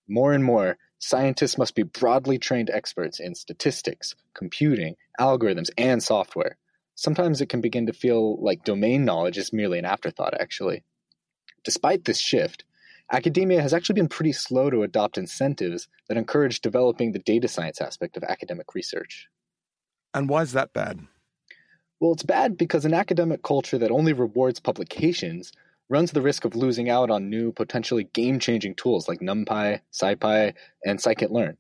More and more, scientists must be broadly trained experts in statistics, computing, algorithms, and software. Sometimes it can begin to feel like domain knowledge is merely an afterthought, actually. Despite this shift, academia has actually been pretty slow to adopt incentives that encourage developing the data science aspect of academic research. And why is that bad? Well, it's bad because an academic culture that only rewards publications runs the risk of losing out on new, potentially game changing tools like NumPy, SciPy, and scikit-learn.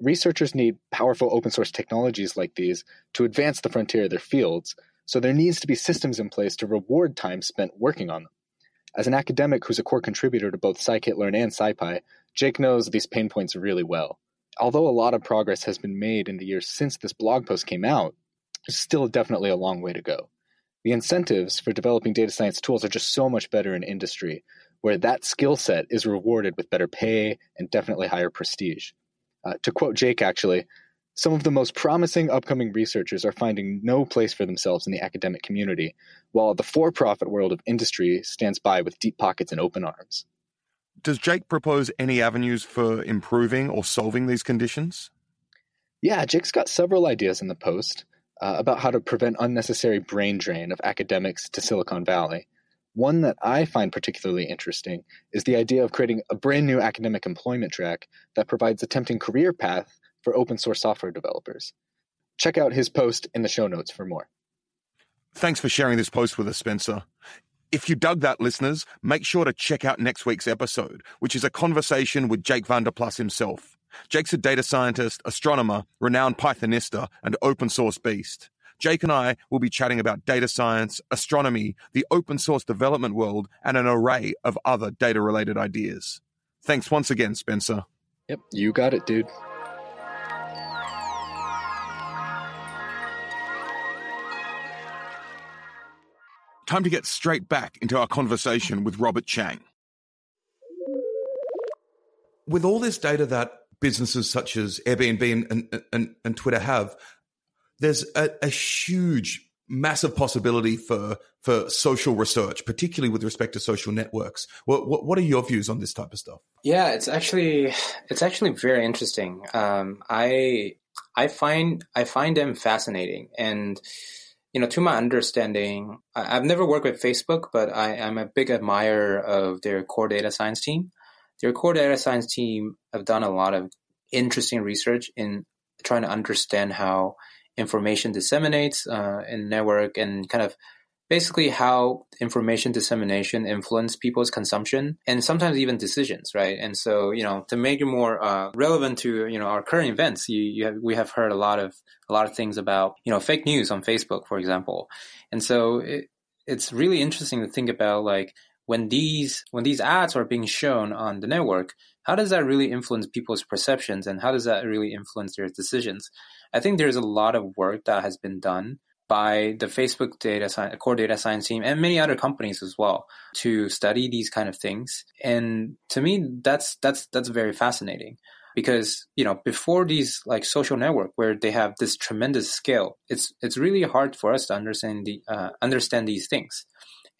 Researchers need powerful open source technologies like these to advance the frontier of their fields, so there needs to be systems in place to reward time spent working on them. As an academic who's a core contributor to both scikit-learn and SciPy, Jake knows these pain points really well. Although a lot of progress has been made in the years since this blog post came out, still definitely a long way to go. The incentives for developing data science tools are just so much better in industry, where that skill set is rewarded with better pay and definitely higher prestige. Uh, to quote Jake, actually, some of the most promising upcoming researchers are finding no place for themselves in the academic community, while the for profit world of industry stands by with deep pockets and open arms. Does Jake propose any avenues for improving or solving these conditions? Yeah, Jake's got several ideas in the post uh, about how to prevent unnecessary brain drain of academics to Silicon Valley. One that I find particularly interesting is the idea of creating a brand new academic employment track that provides a tempting career path for open source software developers. Check out his post in the show notes for more. Thanks for sharing this post with us, Spencer. If you dug that, listeners, make sure to check out next week's episode, which is a conversation with Jake VanderPlas himself. Jake's a data scientist, astronomer, renowned Pythonista, and open source beast. Jake and I will be chatting about data science, astronomy, the open source development world, and an array of other data related ideas. Thanks once again, Spencer. Yep, you got it, dude. Time to get straight back into our conversation with Robert Chang. With all this data that businesses such as Airbnb and, and, and Twitter have, there's a, a huge massive possibility for for social research, particularly with respect to social networks. What, what, what are your views on this type of stuff? Yeah, it's actually it's actually very interesting. Um, I I find I find them fascinating, and you know, to my understanding, I, have never worked with Facebook, but I, am a big admirer of their core data science team. Their core data science team have done a lot of interesting research in trying to understand how information disseminates uh, in network and kind of basically how information dissemination influence people's consumption and sometimes even decisions, right? And so, you know, to make it more uh, relevant to you know our current events, you, you have, we have heard a lot of a lot of things about you know fake news on Facebook, for example, and so it, it's really interesting to think about like when these when these ads are being shown on the network, how does that really influence people's perceptions and how does that really influence their decisions? I think there's a lot of work that has been done by the Facebook data science, core data science team and many other companies as well to study these kind of things. And to me, that's, that's, that's very fascinating because, you know, before these like social network where they have this tremendous scale, it's, it's really hard for us to understand the, uh, understand these things.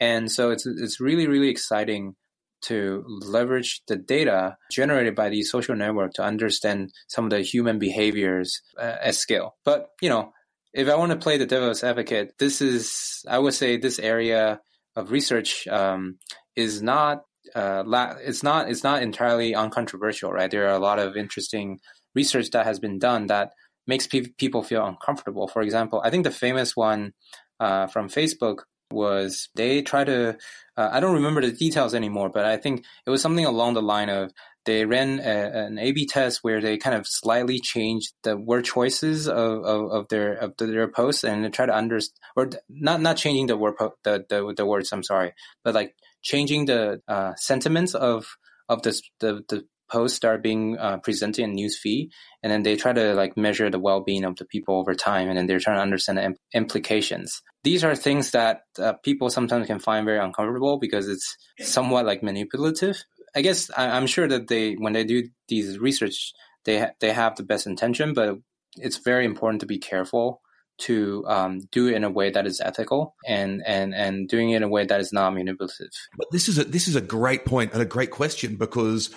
And so it's, it's really, really exciting to leverage the data generated by these social network to understand some of the human behaviors uh, at scale. But, you know, if I want to play the devil's advocate, this is, I would say, this area of research um, is not, uh, la- it's not, it's not entirely uncontroversial, right? There are a lot of interesting research that has been done that makes pe- people feel uncomfortable. For example, I think the famous one uh, from Facebook was they try to, uh, I don't remember the details anymore, but I think it was something along the line of they ran a, an A/B test where they kind of slightly changed the word choices of, of, of their of their posts and try to understand, or not not changing the word po- the, the the words. I'm sorry, but like changing the uh, sentiments of of this the the posts are being uh, presented in newsfeed, and then they try to like measure the well-being of the people over time, and then they're trying to understand the imp- implications. These are things that uh, people sometimes can find very uncomfortable because it's somewhat like manipulative. I guess I, am sure that they when they do these research, they ha- they have the best intention, but it's very important to be careful to um, do it in a way that is ethical and and and doing it in a way that is not manipulative. But this is a this is a great point and a great question because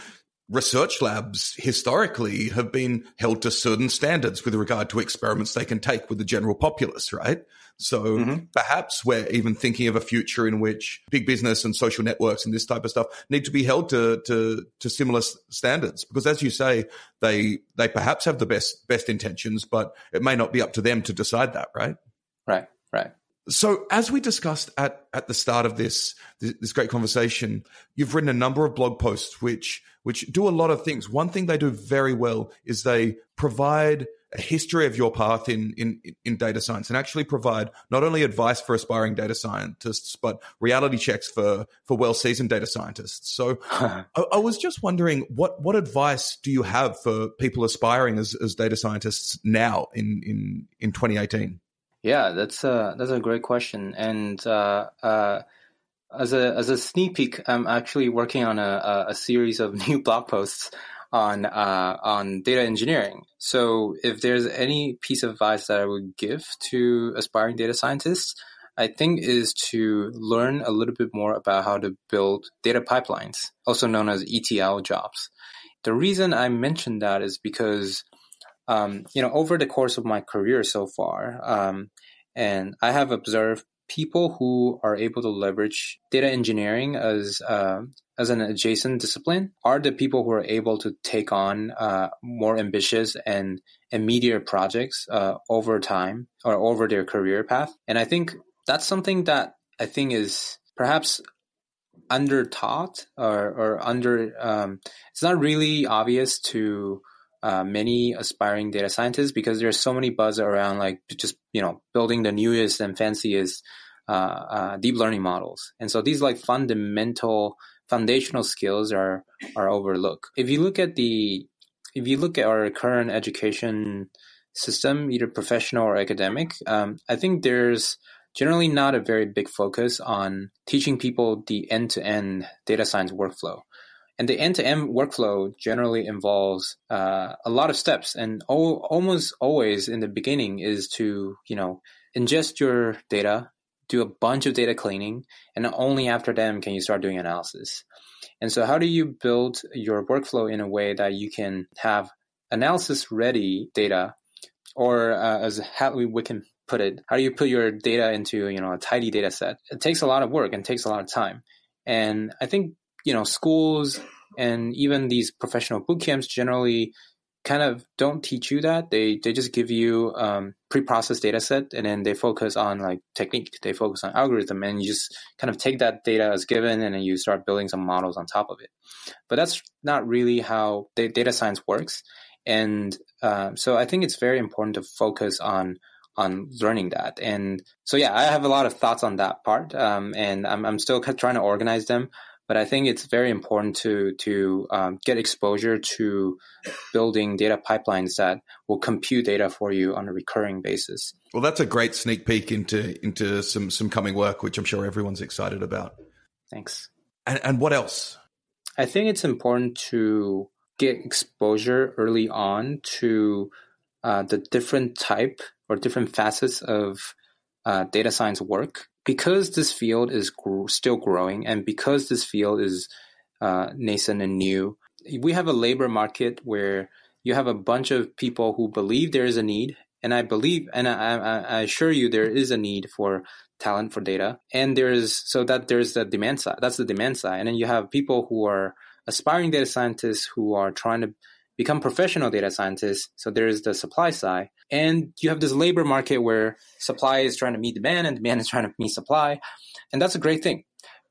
research labs historically have been held to certain standards with regard to experiments they can take with the general populace, right? So mm-hmm. perhaps we're even thinking of a future in which big business and social networks and this type of stuff need to be held to to, to similar standards because, as you say, they they perhaps have the best best intentions, but it may not be up to them to decide that, right? Right. Right. So, as we discussed at, at the start of this, this great conversation, you've written a number of blog posts which which do a lot of things. One thing they do very well is they provide a history of your path in, in, in data science and actually provide not only advice for aspiring data scientists, but reality checks for, for well seasoned data scientists. So I, I, was just wondering what, what advice do you have for people aspiring as, as data scientists now in, in, in 2018? Yeah, that's a, that's a great question. And, uh, uh, as a as a sneak peek, I'm actually working on a, a series of new blog posts on uh, on data engineering. So if there's any piece of advice that I would give to aspiring data scientists, I think is to learn a little bit more about how to build data pipelines, also known as ETL jobs. The reason I mentioned that is because um, you know over the course of my career so far, um, and I have observed people who are able to leverage data engineering as uh, as an adjacent discipline are the people who are able to take on uh, more ambitious and immediate projects uh, over time or over their career path. And I think that's something that I think is perhaps under taught or, or under um, it's not really obvious to uh, many aspiring data scientists because there's so many buzz around like just you know building the newest and fanciest uh, uh, deep learning models. And so these like fundamental foundational skills are are overlooked. If you look at the if you look at our current education system either professional or academic um, i think there's generally not a very big focus on teaching people the end-to-end data science workflow and the end-to-end workflow generally involves uh, a lot of steps, and o- almost always in the beginning is to you know ingest your data, do a bunch of data cleaning, and only after them can you start doing analysis. And so, how do you build your workflow in a way that you can have analysis ready data or uh, as Hadley Wickham put it, how do you put your data into you know a tidy data set? It takes a lot of work and takes a lot of time. And I think you know schools and even these professional boot camps generally kind of don't teach you that. They they just give you um, pre-processed data set and then they focus on like technique. They focus on algorithm and you just kind of take that data as given and then you start building some models on top of it. But that's not really how data science works. And uh, so I think it's very important to focus on on learning that. And so yeah, I have a lot of thoughts on that part, um, and I'm I'm still trying to organize them. But I think it's very important to to um, get exposure to building data pipelines that will compute data for you on a recurring basis. Well, that's a great sneak peek into into some some coming work, which I'm sure everyone's excited about. Thanks. And and what else? I think it's important to get exposure early on to uh, the different type or different facets of uh, data science work because this field is gr- still growing and because this field is uh, nascent and new we have a labor market where you have a bunch of people who believe there is a need and i believe and I, I, I assure you there is a need for talent for data and there is so that there's the demand side that's the demand side. And then you have people who are aspiring data scientists who are trying to become professional data scientists. So there is the supply side. And you have this labor market where supply is trying to meet demand and demand is trying to meet supply. And that's a great thing.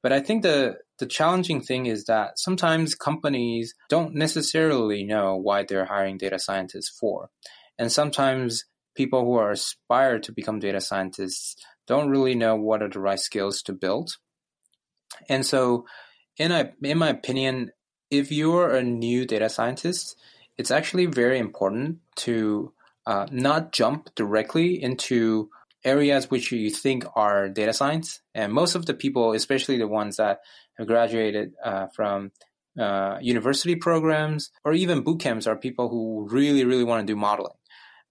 But I think the, the challenging thing is that sometimes companies don't necessarily know why they're hiring data scientists for. And sometimes people who are aspired to become data scientists don't really know what are the right skills to build. And so in, a, in my opinion, if you're a new data scientist, it's actually very important to uh, not jump directly into areas which you think are data science. And most of the people, especially the ones that have graduated uh, from uh, university programs or even boot camps, are people who really, really want to do modeling.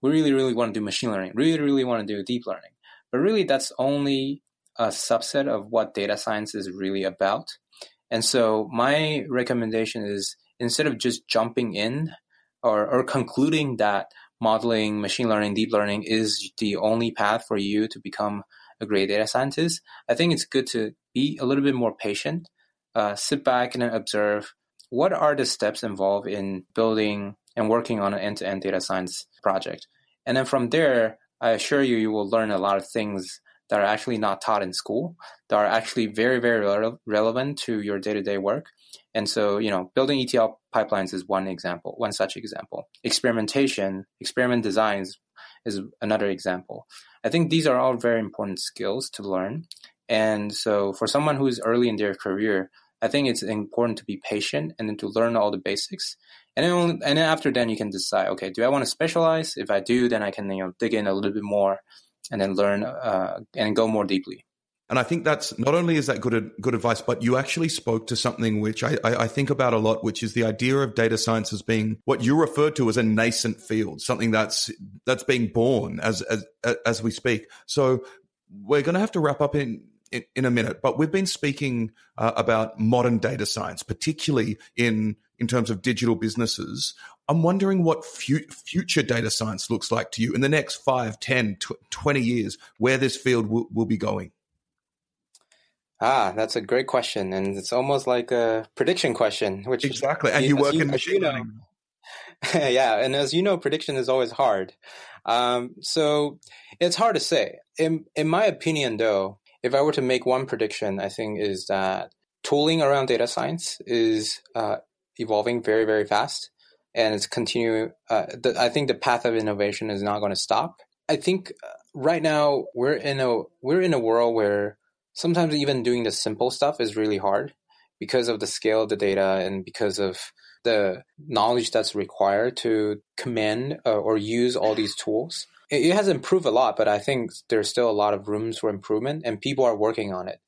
We really, really want to do machine learning. Really, really want to do deep learning. But really, that's only a subset of what data science is really about. And so my recommendation is instead of just jumping in or, or concluding that modeling, machine learning, deep learning is the only path for you to become a great data scientist, I think it's good to be a little bit more patient, uh, sit back and observe what are the steps involved in building and working on an end-to-end data science project. And then from there, I assure you, you will learn a lot of things that are actually not taught in school that are actually very, very re- relevant to your day to day work. And so, you know, building ETL pipelines is one example, one such example. Experimentation, experiment designs is another example. I think these are all very important skills to learn. And so, for someone who's early in their career, I think it's important to be patient and then to learn all the basics. And then, only, and then after then, you can decide, okay, do I want to specialize? If I do, then I can you know dig in a little bit more and then learn uh, and go more deeply. And I think that's not only is that good good advice, but you actually spoke to something which I, I, think about a lot, which is the idea of data science as being what you referred to as a nascent field, something that's that's being born as as as we speak. So we're going to have to wrap up in in, in a minute, but we've been speaking uh, about modern data science, particularly in in terms of digital businesses. I'm wondering what fu- future data science looks like to you in the next 5, 10, 20 years, where this field will, will be going. Ah, that's a great question, and it's almost like a prediction question. Which exactly, and you, work you, in machine you know, learning. yeah, and as you know, prediction is always hard. Um, so it's hard to say. In in my opinion, though, if I were to make one prediction, I think is that tooling around data science is uh, evolving very very fast, and it's continuing. Uh, the, I think the path of innovation is not going to stop. I think uh, right now we're in a we're in a world where sometimes even doing the simple stuff is really hard because of the scale of the data and because of the knowledge that's required to command uh, or use all these tools. It, it, has improved a lot, but I think there's still a lot of rooms for improvement and people are working on it.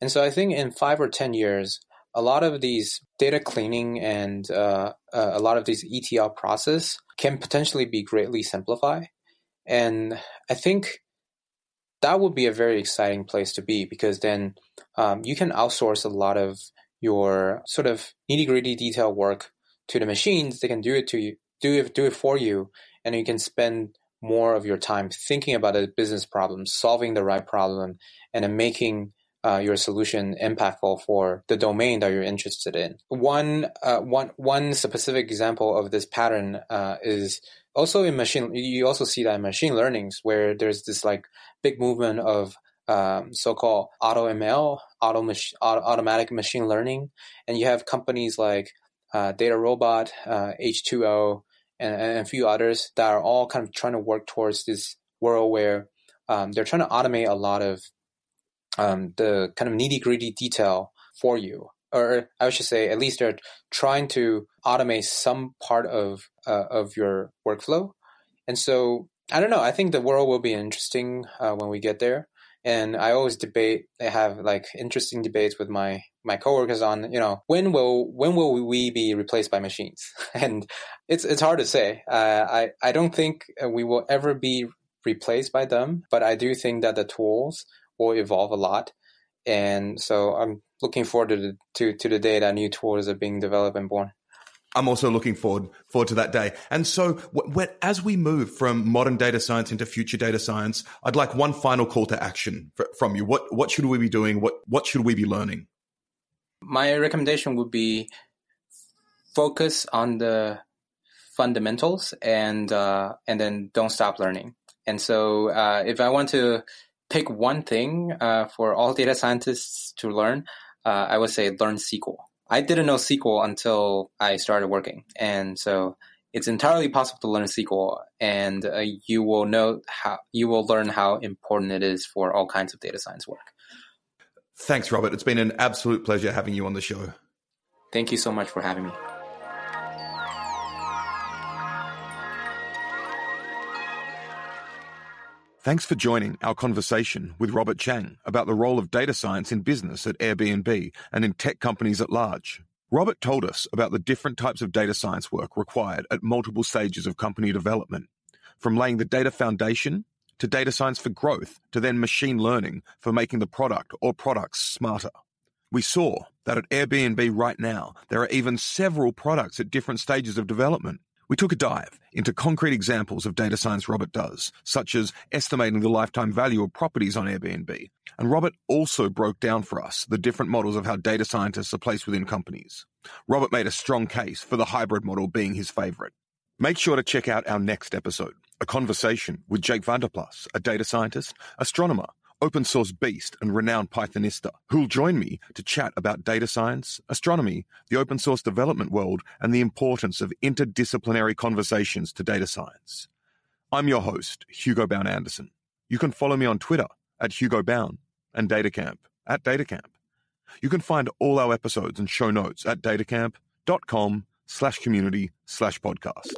And so I think in five or 10 years, a lot of these data cleaning and uh, uh, a lot of these ETL process can potentially be greatly simplified. And I think that would be a very exciting place to be because then um, you can outsource a lot of your sort of nitty gritty detail work to the machines. They can do it to you, do it, do it for you, and you can spend more of your time thinking about a business problem, solving the right problem, and then making uh, your solution impactful for the domain that you're interested in. One, uh, one, one specific example of this pattern uh, is also in machine. You also see that in machine learnings, where there's this like big movement of um, so-called auto ML, auto, mach- auto, automatic machine learning, and you have companies like uh, DataRobot, uh, H2O, and, and, a few others that are all kind of trying to work towards this world where um, they're trying to automate a lot of um, the kind of nitty gritty detail for you. Or I should say, at least they're trying to automate some part of uh, of your workflow. And so I don't know. I think the world will be interesting uh, when we get there. And I always debate. I have like interesting debates with my my coworkers on you know when will when will we be replaced by machines? and it's it's hard to say. Uh, I I don't think we will ever be replaced by them, but I do think that the tools will evolve a lot. And so I'm looking forward to the, to, to the day that new tools are being developed and born. I'm also looking forward forward to that day. And so, when, as we move from modern data science into future data science, I'd like one final call to action for, from you. What what should we be doing? What what should we be learning? My recommendation would be focus on the fundamentals and uh, and then don't stop learning. And so, uh, if I want to pick one thing uh, for all data scientists to learn, uh, I would say learn SQL. I didn't know SQL until I started working, and so it's entirely possible to learn SQL, and uh, you will know how you will learn how important it is for all kinds of data science work. Thanks, Robert. It's been an absolute pleasure having you on the show. Thank you so much for having me. Thanks for joining our conversation with Robert Chang about the role of data science in business at Airbnb and in tech companies at large. Robert told us about the different types of data science work required at multiple stages of company development, from laying the data foundation to data science for growth to then machine learning for making the product or products smarter. We saw that at Airbnb right now, there are even several products at different stages of development. We took a dive into concrete examples of data science Robert does, such as estimating the lifetime value of properties on Airbnb. And Robert also broke down for us the different models of how data scientists are placed within companies. Robert made a strong case for the hybrid model being his favorite. Make sure to check out our next episode, a conversation with Jake VanderPlas, a data scientist, astronomer, open source beast and renowned Pythonista, who'll join me to chat about data science, astronomy, the open source development world, and the importance of interdisciplinary conversations to data science. I'm your host, Hugo Bowne-Anderson. You can follow me on Twitter at Hugo Bowne and Datacamp at Datacamp. You can find all our episodes and show notes at datacamp.com slash community slash podcast.